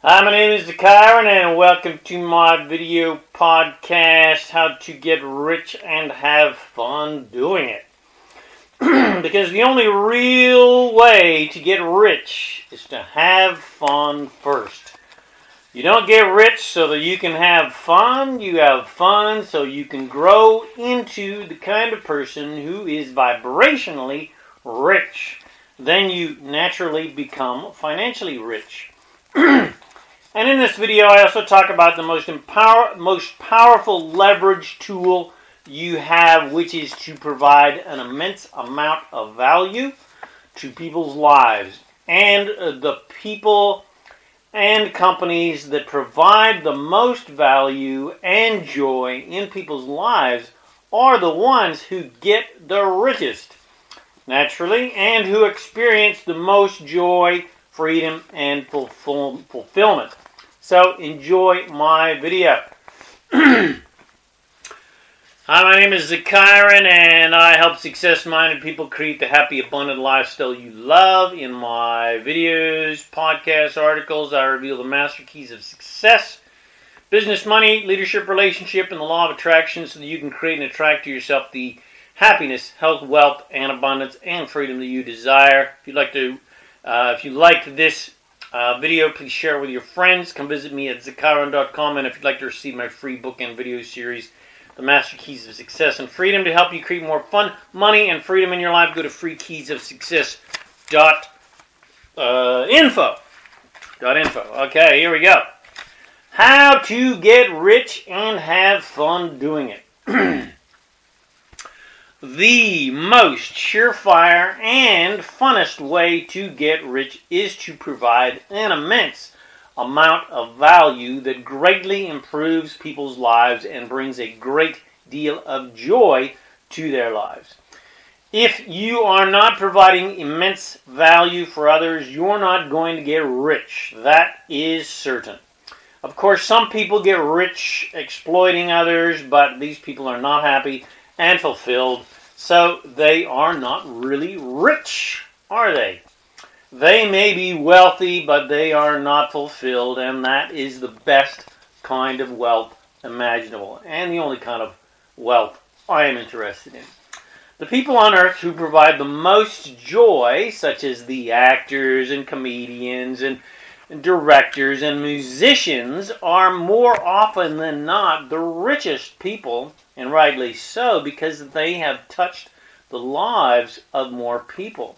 Hi, my name is Kyron, and welcome to my video podcast How to Get Rich and Have Fun Doing It. because the only real way to get rich is to have fun first. You don't get rich so that you can have fun, you have fun so you can grow into the kind of person who is vibrationally rich. Then you naturally become financially rich. And in this video, I also talk about the most, empower, most powerful leverage tool you have, which is to provide an immense amount of value to people's lives. And uh, the people and companies that provide the most value and joy in people's lives are the ones who get the richest, naturally, and who experience the most joy, freedom, and fulfill- fulfillment. So enjoy my video. Hi, my name is ZaKaiRan, and I help success minded people create the happy, abundant lifestyle you love. In my videos, podcasts, articles, I reveal the master keys of success business, money, leadership, relationship, and the law of attraction so that you can create and attract to yourself the happiness, health, wealth, and abundance and freedom that you desire. If you'd like to, uh, if you like this uh, video, please share it with your friends. Come visit me at ZaKaiRan.com. And if you'd like to receive my free book and video series, The Master Keys of Success and Freedom, to help you create more fun, money, and freedom in your life, go to freekeysofsuccess.info. Uh. Dot info. Okay, here we go. How to get rich and have fun doing it. The most surefire and funnest way to get rich is to provide an immense amount of value that greatly improves people's lives and brings a great deal of joy to their lives. If you are not providing immense value for others, you're not going to get rich. That is certain. Of course, some people get rich exploiting others, but these people are not happy and fulfilled. So they are not really rich, are they? They may be wealthy, but they are not fulfilled, and that is the best kind of wealth imaginable, and the only kind of wealth I am interested in. The people on earth who provide the most joy, such as the actors and comedians and directors and musicians, are more often than not the richest people and rightly so, because they have touched the lives of more people.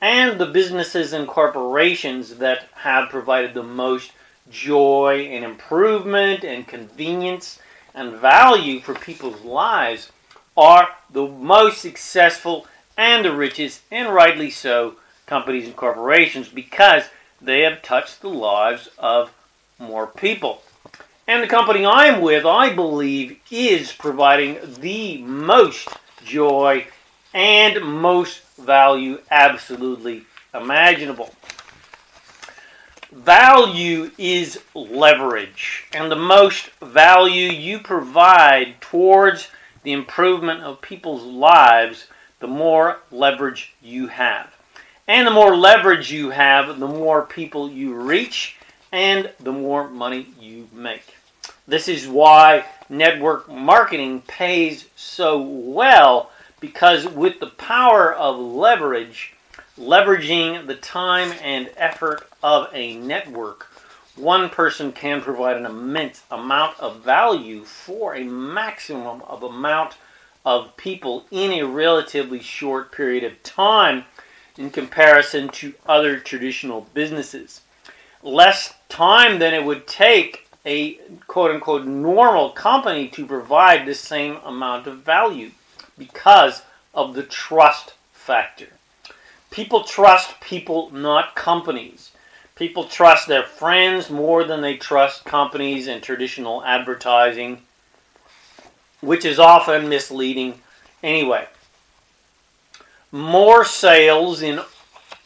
And the businesses and corporations that have provided the most joy and improvement and convenience and value for people's lives are the most successful and the richest, and rightly so, companies and corporations because they have touched the lives of more people. And the company I'm with, I believe, is providing the most joy and most value absolutely imaginable. Value is leverage, and the most value you provide towards the improvement of people's lives, the more leverage you have. And the more leverage you have, the more people you reach, and the more money you make. This is why network marketing pays so well because with the power of leverage, leveraging the time and effort of a network, one person can provide an immense amount of value for a maximum of amount of people in a relatively short period of time in comparison to other traditional businesses less time than it would take a quote unquote normal company to provide the same amount of value because of the trust factor. People trust people, not companies. People trust their friends more than they trust companies and traditional advertising, which is often misleading anyway. More sales in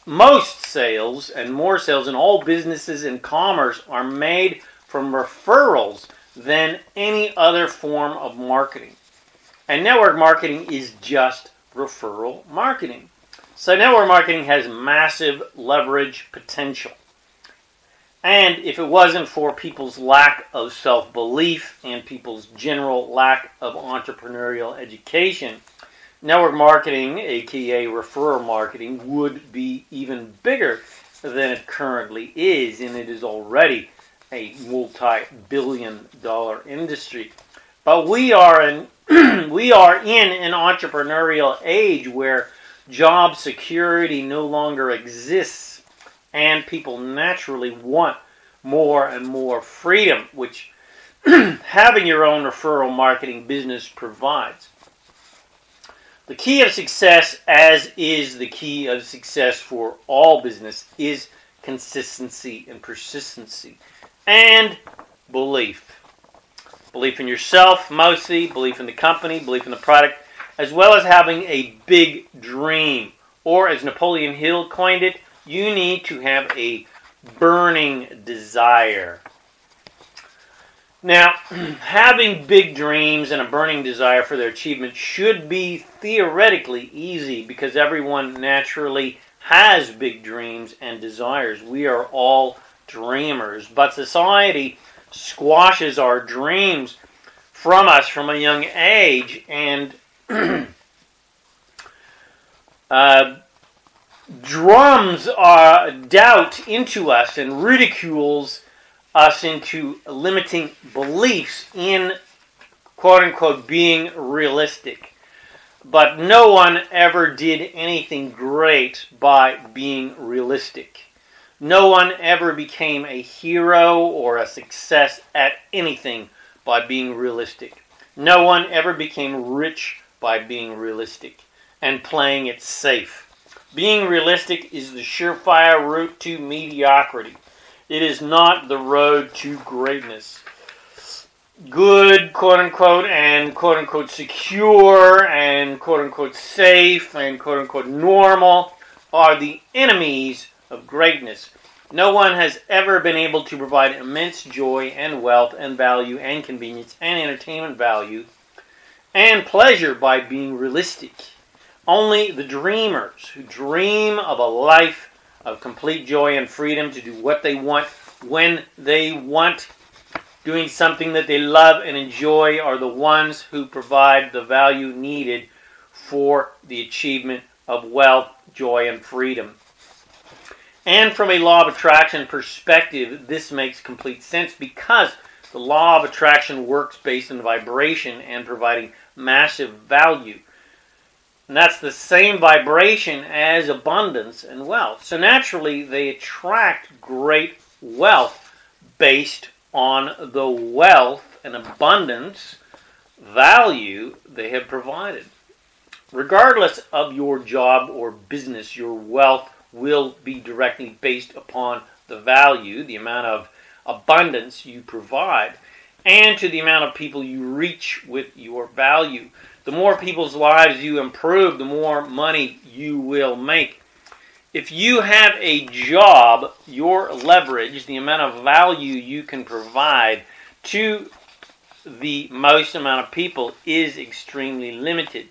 most sales and more sales in all businesses and commerce are made from referrals than any other form of marketing. And network marketing is just referral marketing. So network marketing has massive leverage potential. And if it wasn't for people's lack of self belief and people's general lack of entrepreneurial education, network marketing, aka referral marketing, would be even bigger than it currently is, and it is already a multi billion dollar industry. But we are in we are in an entrepreneurial age where job security no longer exists and people naturally want more and more freedom which having your own referral marketing business provides. The key of success, as is the key of success for all business, is consistency and persistency and belief. Belief in yourself, mostly, belief in the company, belief in the product, as well as having a big dream. Or, as Napoleon Hill coined it, you need to have a burning desire. Now, having big dreams and a burning desire for their achievement should be theoretically easy because everyone naturally has big dreams and desires. We are all dreamers, but society squashes our dreams from us from a young age and uh, drums our doubt into us and ridicules us into limiting beliefs in quote unquote being realistic. But no one ever did anything great by being realistic. No one ever became a hero or a success at anything by being realistic. No one ever became rich by being realistic and playing it safe. Being realistic is the surefire route to mediocrity. It is not the road to greatness. Good, quote unquote, and quote unquote secure, and quote unquote safe, and quote unquote normal are the enemies of greatness. No one has ever been able to provide immense joy and wealth and value and convenience and entertainment value and pleasure by being realistic. Only the dreamers who dream of a life of complete joy and freedom to do what they want when they want, doing something that they love and enjoy, are the ones who provide the value needed for the achievement of wealth, joy, and freedom. And from a law of attraction perspective, this makes complete sense because the law of attraction works based on vibration and providing massive value. And that's the same vibration as abundance and wealth. So naturally, they attract great wealth based on the wealth and abundance value they have provided. Regardless of your job or business, your wealth will be directly based upon the value, the amount of abundance you provide, and to the amount of people you reach with your value. The more people's lives you improve, the more money you will make. If you have a job, your leverage, the amount of value you can provide to the most amount of people, is extremely limited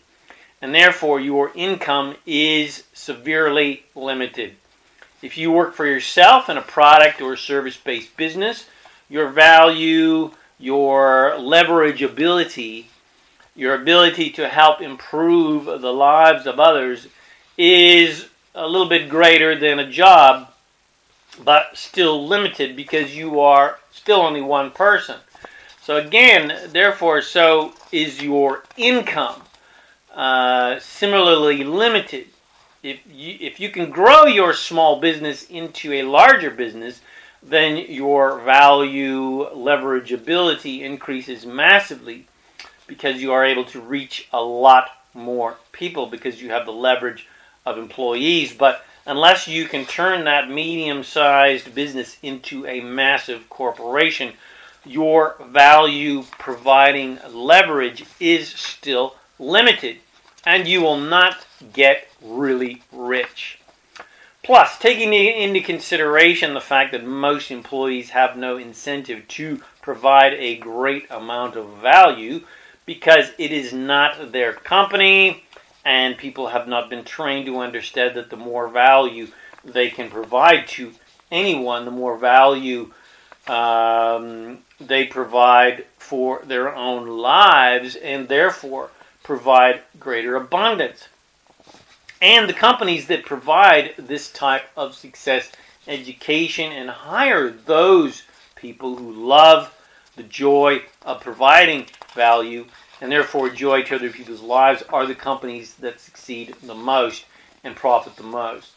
and therefore your income is severely limited. If you work for yourself in a product or service based business, your value, your leverage ability, your ability to help improve the lives of others is a little bit greater than a job, but still limited because you are still only one person. So, again, therefore, so is your income. Uh, similarly limited. If you, if you can grow your small business into a larger business, then your value leverageability increases massively because you are able to reach a lot more people because you have the leverage of employees. But unless you can turn that medium sized business into a massive corporation, your value providing leverage is still limited and you will not get really rich. Plus, taking into consideration the fact that most employees have no incentive to provide a great amount of value because it is not their company and people have not been trained to understand that the more value they can provide to anyone, the more value um, they provide for their own lives and therefore provide greater abundance. And the companies that provide this type of success education and hire those people who love the joy of providing value and therefore joy to other people's lives are the companies that succeed the most and profit the most.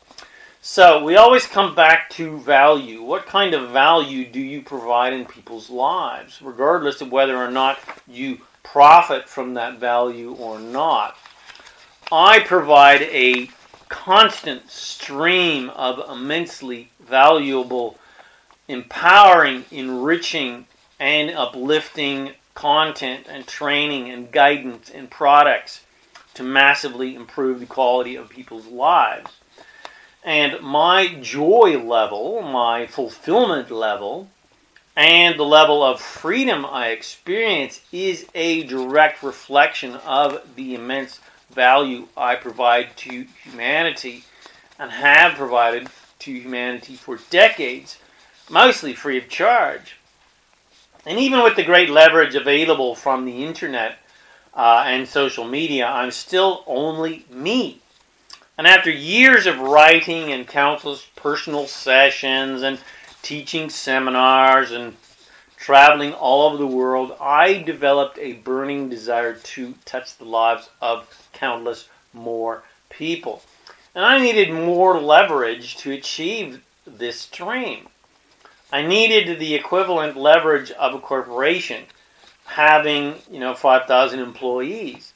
So we always come back to value. What kind of value do you provide in people's lives, regardless of whether or not you profit from that value or not? I provide a constant stream of immensely valuable, empowering, enriching, and uplifting content and training and guidance and products to massively improve the quality of people's lives. And my joy level, my fulfillment level, and the level of freedom I experience is a direct reflection of the immense value I provide to humanity and have provided to humanity for decades, mostly free of charge. And even with the great leverage available from the internet uh, and social media, I'm still only me. And after years of writing and countless personal sessions and teaching seminars and traveling all over the world, I developed a burning desire to touch the lives of countless more people. And I needed more leverage to achieve this dream. I needed the equivalent leverage of a corporation having, you know, 5,000 employees.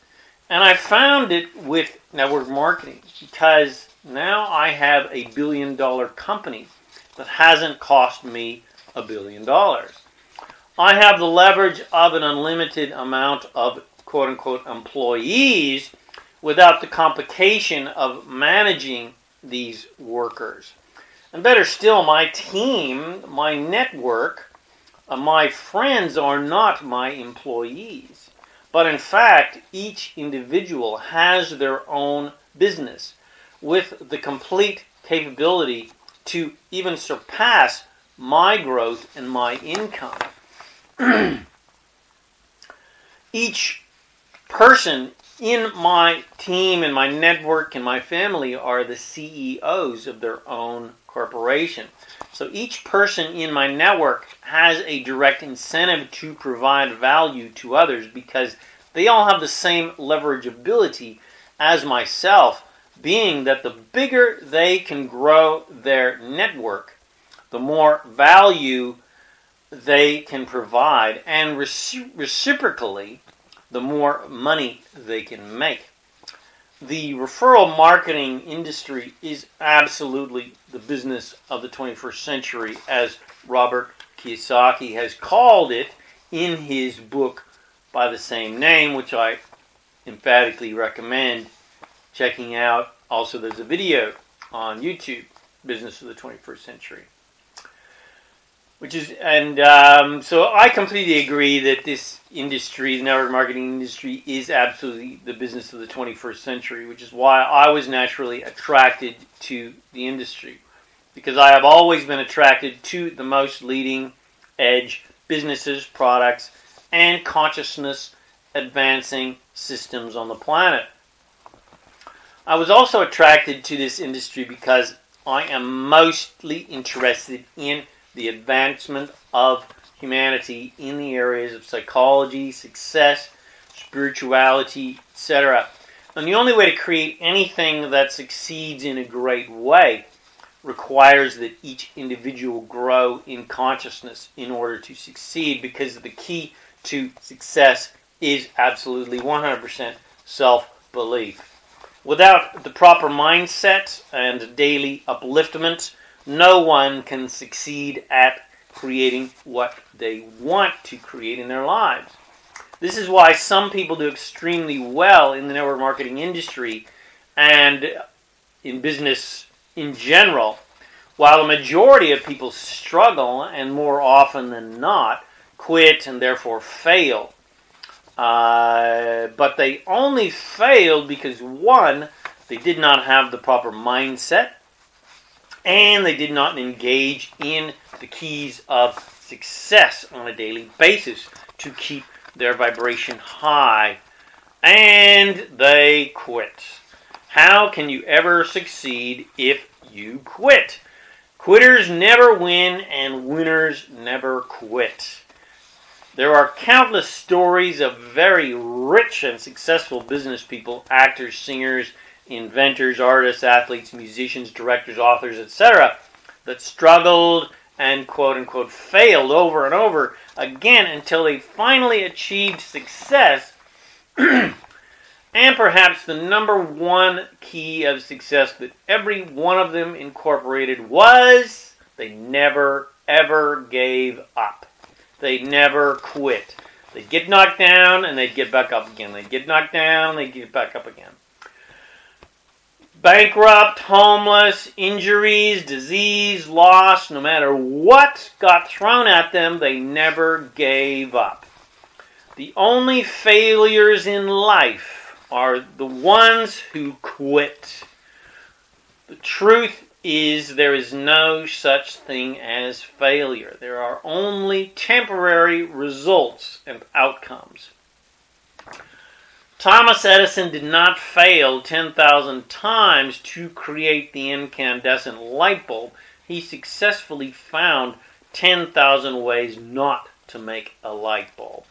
And I found it with network marketing because now I have a billion dollar company that hasn't cost me a billion dollars. I have the leverage of an unlimited amount of quote unquote employees without the complication of managing these workers. And better still, my team, my network, uh, my friends are not my employees. But in fact, each individual has their own business with the complete capability to even surpass my growth and my income. each person in my team and my network and my family are the CEOs of their own corporation. So each person in my network has a direct incentive to provide value to others because they all have the same leverageability as myself, being that the bigger they can grow their network, the more value they can provide, and reciprocally, the more money they can make the referral marketing industry is absolutely the business of the 21st century, as Robert Kiyosaki has called it in his book by the same name, which I emphatically recommend checking out. Also, there's a video on YouTube, Business of the 21st Century which is and um, so I completely agree that this industry, the network marketing industry, is absolutely the business of the 21st century, which is why I was naturally attracted to the industry because I have always been attracted to the most leading edge businesses, products, and consciousness advancing systems on the planet. I was also attracted to this industry because I am mostly interested in the advancement of humanity in the areas of psychology, success, spirituality, etc. And the only way to create anything that succeeds in a great way requires that each individual grow in consciousness in order to succeed because the key to success is absolutely 100% self belief. Without the proper mindset and daily upliftment, no one can succeed at creating what they want to create in their lives. This is why some people do extremely well in the network marketing industry and in business in general, while the majority of people struggle and more often than not quit and therefore fail. Uh, but they only failed because one, they did not have the proper mindset and they did not engage in the keys of success on a daily basis to keep their vibration high. And they quit. How can you ever succeed if you quit? Quitters never win, and winners never quit. There are countless stories of very rich and successful business people, actors, singers, inventors, artists, athletes, musicians, directors, authors, etc., that struggled and quote unquote failed over and over again until they finally achieved success. and perhaps the number one key of success that every one of them incorporated was they never ever gave up. They never quit. They'd get knocked down and they'd get back up again. They'd get knocked down, and they'd get back up again. Bankrupt, homeless, injuries, disease, loss, no matter what got thrown at them, they never gave up. The only failures in life are the ones who quit. The truth is there is no such thing as failure. There are only temporary results and outcomes. Thomas Edison did not fail 10,000 times to create the incandescent light bulb. He successfully found 10,000 ways not to make a light bulb.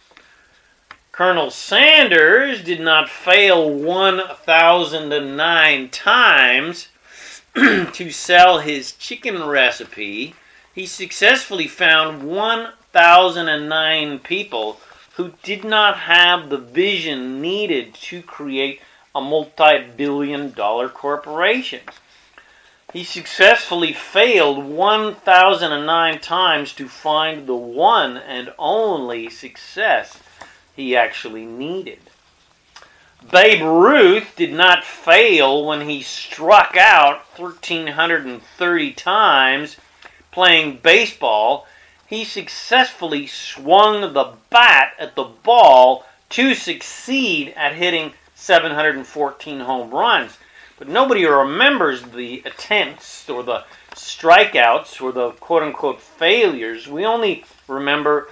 Colonel Sanders did not fail 1,009 times to sell his chicken recipe. He successfully found 1,009 people who did not have the vision needed to create a multi billion dollar corporation. He successfully failed 1,009 times to find the one and only success he actually needed. Babe Ruth did not fail when he struck out 1,330 times playing baseball he successfully swung the bat at the ball to succeed at hitting 714 home runs. But nobody remembers the attempts or the strikeouts or the quote unquote failures. We only remember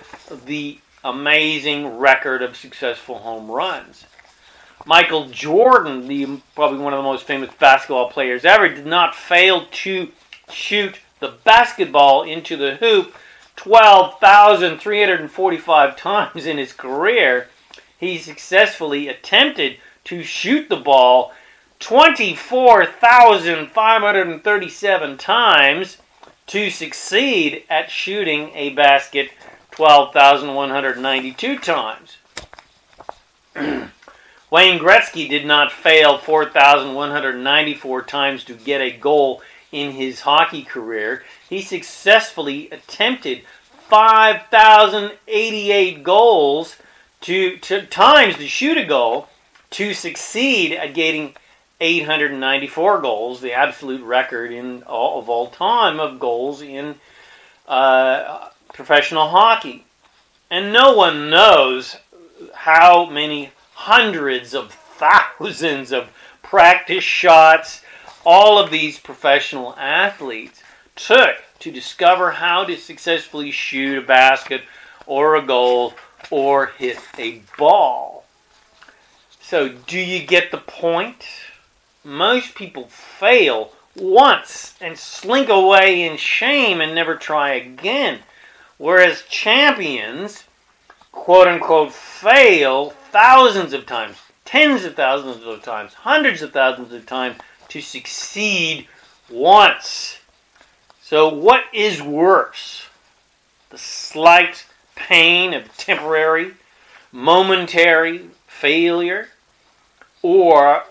the amazing record of successful home runs. Michael Jordan, the probably one of the most famous basketball players ever, did not fail to shoot the basketball into the hoop 12,345 times in his career, he successfully attempted to shoot the ball 24,537 times to succeed at shooting a basket 12,192 times. Wayne Gretzky did not fail 4,194 times to get a goal in his hockey career, he successfully attempted 5,088 goals to, to times to shoot a goal to succeed at getting 894 goals, the absolute record in all, of all time of goals in uh, professional hockey. And no one knows how many hundreds of thousands of practice shots, all of these professional athletes took to discover how to successfully shoot a basket or a goal or hit a ball. So, do you get the point? Most people fail once and slink away in shame and never try again. Whereas champions, quote unquote, fail thousands of times, tens of thousands of times, hundreds of thousands of times to succeed once. So, what is worse? The slight pain of temporary, momentary failure, or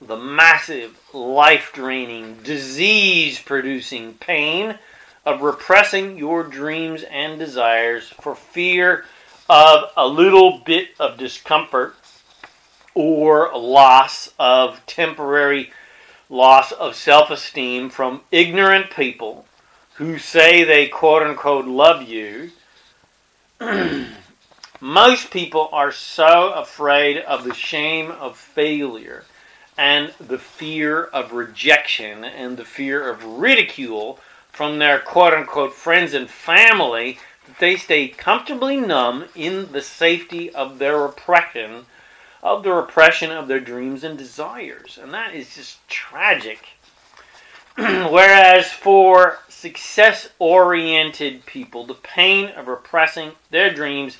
the massive, life draining, disease producing pain of repressing your dreams and desires for fear of a little bit of discomfort or loss of temporary loss of self esteem from ignorant people who say they quote unquote love you. Most people are so afraid of the shame of failure and the fear of rejection and the fear of ridicule from their quote unquote friends and family that they stay comfortably numb in the safety of their oppression of the repression of their dreams and desires. And that is just tragic. Whereas for success oriented people, the pain of repressing their dreams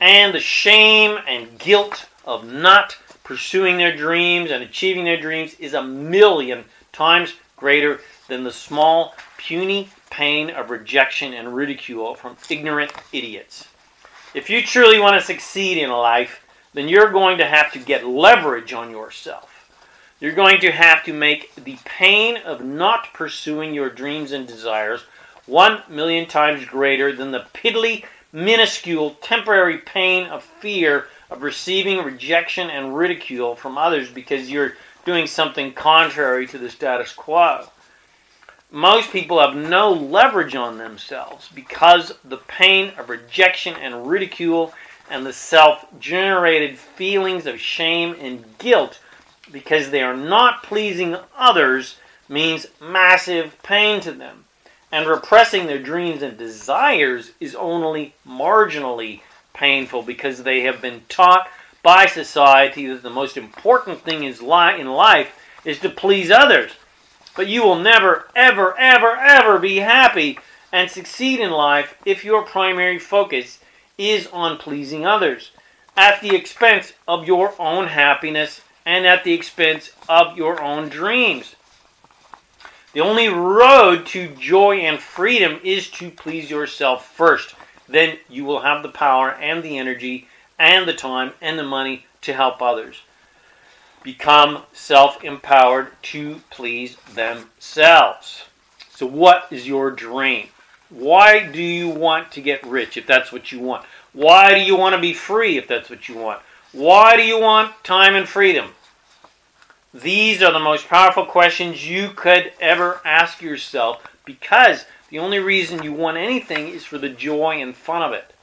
and the shame and guilt of not pursuing their dreams and achieving their dreams is a million times greater than the small, puny pain of rejection and ridicule from ignorant idiots. If you truly want to succeed in life, then you're going to have to get leverage on yourself. You're going to have to make the pain of not pursuing your dreams and desires one million times greater than the piddly, minuscule, temporary pain of fear of receiving rejection and ridicule from others because you're doing something contrary to the status quo. Most people have no leverage on themselves because the pain of rejection and ridicule and the self generated feelings of shame and guilt because they are not pleasing others means massive pain to them. And repressing their dreams and desires is only marginally painful because they have been taught by society that the most important thing is li- in life is to please others. But you will never, ever, ever, ever be happy and succeed in life if your primary focus is on pleasing others at the expense of your own happiness and at the expense of your own dreams. The only road to joy and freedom is to please yourself first. Then you will have the power and the energy and the time and the money to help others. Become self empowered to please themselves. So, what is your dream? Why do you want to get rich if that's what you want? Why do you want to be free if that's what you want? Why do you want time and freedom? These are the most powerful questions you could ever ask yourself because the only reason you want anything is for the joy and fun of it.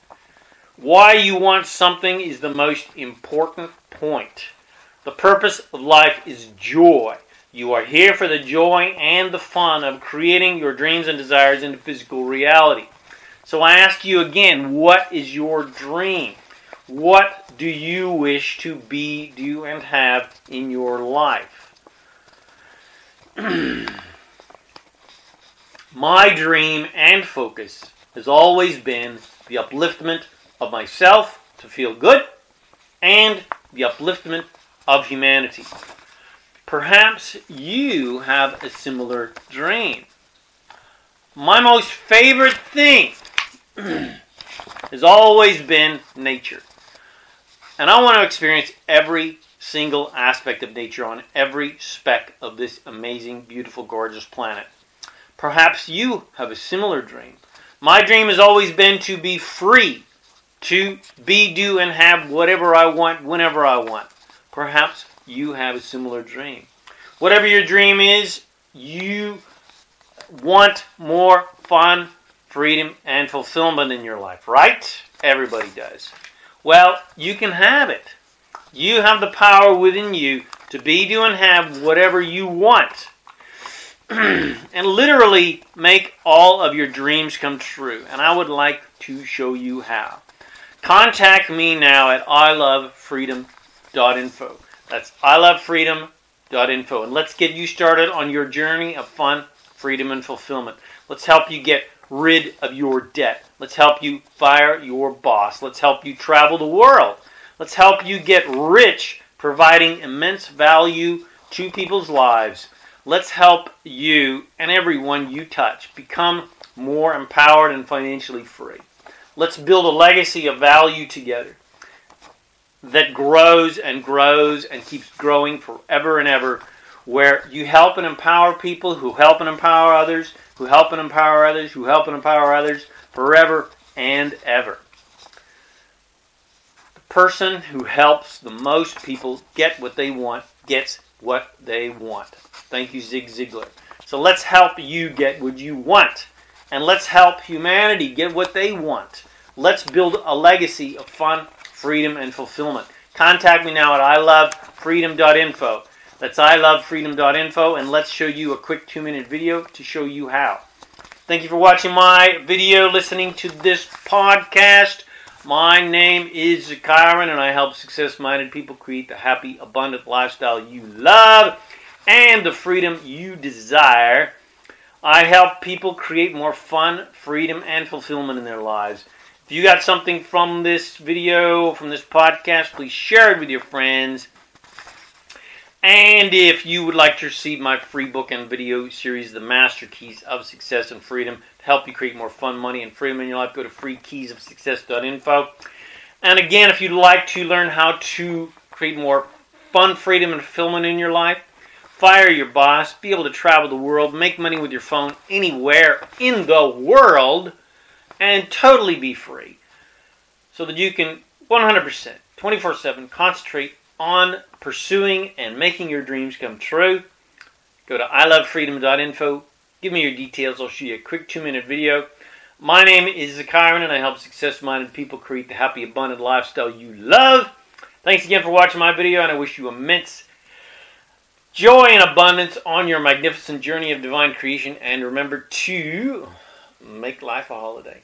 Why you want something is the most important point. The purpose of life is joy. You are here for the joy and the fun of creating your dreams and desires into physical reality. So I ask you again, what is your dream? What do you wish to be, do, and have in your life? My dream and focus has always been the upliftment of myself to feel good and the upliftment of humanity. Perhaps you have a similar dream. My most favorite thing has always been nature. And I want to experience every single aspect of nature on every speck of this amazing, beautiful, gorgeous planet. Perhaps you have a similar dream. My dream has always been to be free, to be, do, and have whatever I want whenever I want. Perhaps you have a similar dream. Whatever your dream is, you want more fun, freedom, and fulfillment in your life, right? Everybody does. Well, you can have it. You have the power within you to be, do, and have whatever you want. and literally make all of your dreams come true. And I would like to show you how. Contact me now at ilovefreedom.info. That's ilovefreedom.info. And let's get you started on your journey of fun, freedom, and fulfillment. Let's help you get rid of your debt. Let's help you fire your boss. Let's help you travel the world. Let's help you get rich, providing immense value to people's lives. Let's help you and everyone you touch become more empowered and financially free. Let's build a legacy of value together that grows and grows and keeps growing forever and ever, where you help and empower people who help and empower others, who help and empower others, who help and empower others forever and ever. The person who helps the most people get what they want gets what they want. Thank you, Zig Ziglar. So let's help you get what you want. And let's help humanity get what they want. Let's build a legacy of fun, freedom, and fulfillment. Contact me now at ilovefreedom.info. That's ilovefreedom.info, and let's show you a quick two minute video to show you how. Thank you for watching my video, listening to this podcast. My name is Kyron, and I help success minded people create the happy, abundant lifestyle you love and the freedom you desire. I help people create more fun, freedom, and fulfillment in their lives. You got something from this video, from this podcast, please share it with your friends. And if you would like to receive my free book and video series, The Master Keys of Success and Freedom, to help you create more fun, money, and freedom in your life, go to freekeysofsuccess.info. And again, if you'd like to learn how to create more fun, freedom, and fulfillment in your life, fire your boss, be able to travel the world, make money with your phone anywhere in the world, and totally be free. So that you can 100%, 24 7 concentrate on pursuing and making your dreams come true, go to ilovefreedom.info. Give me your details. I'll show you a quick two minute video. My name is ZaKaiRan, and I help success minded people create the happy, abundant lifestyle you love. Thanks again for watching my video, and I wish you immense joy and abundance on your magnificent journey of divine creation. And remember to make life a holiday.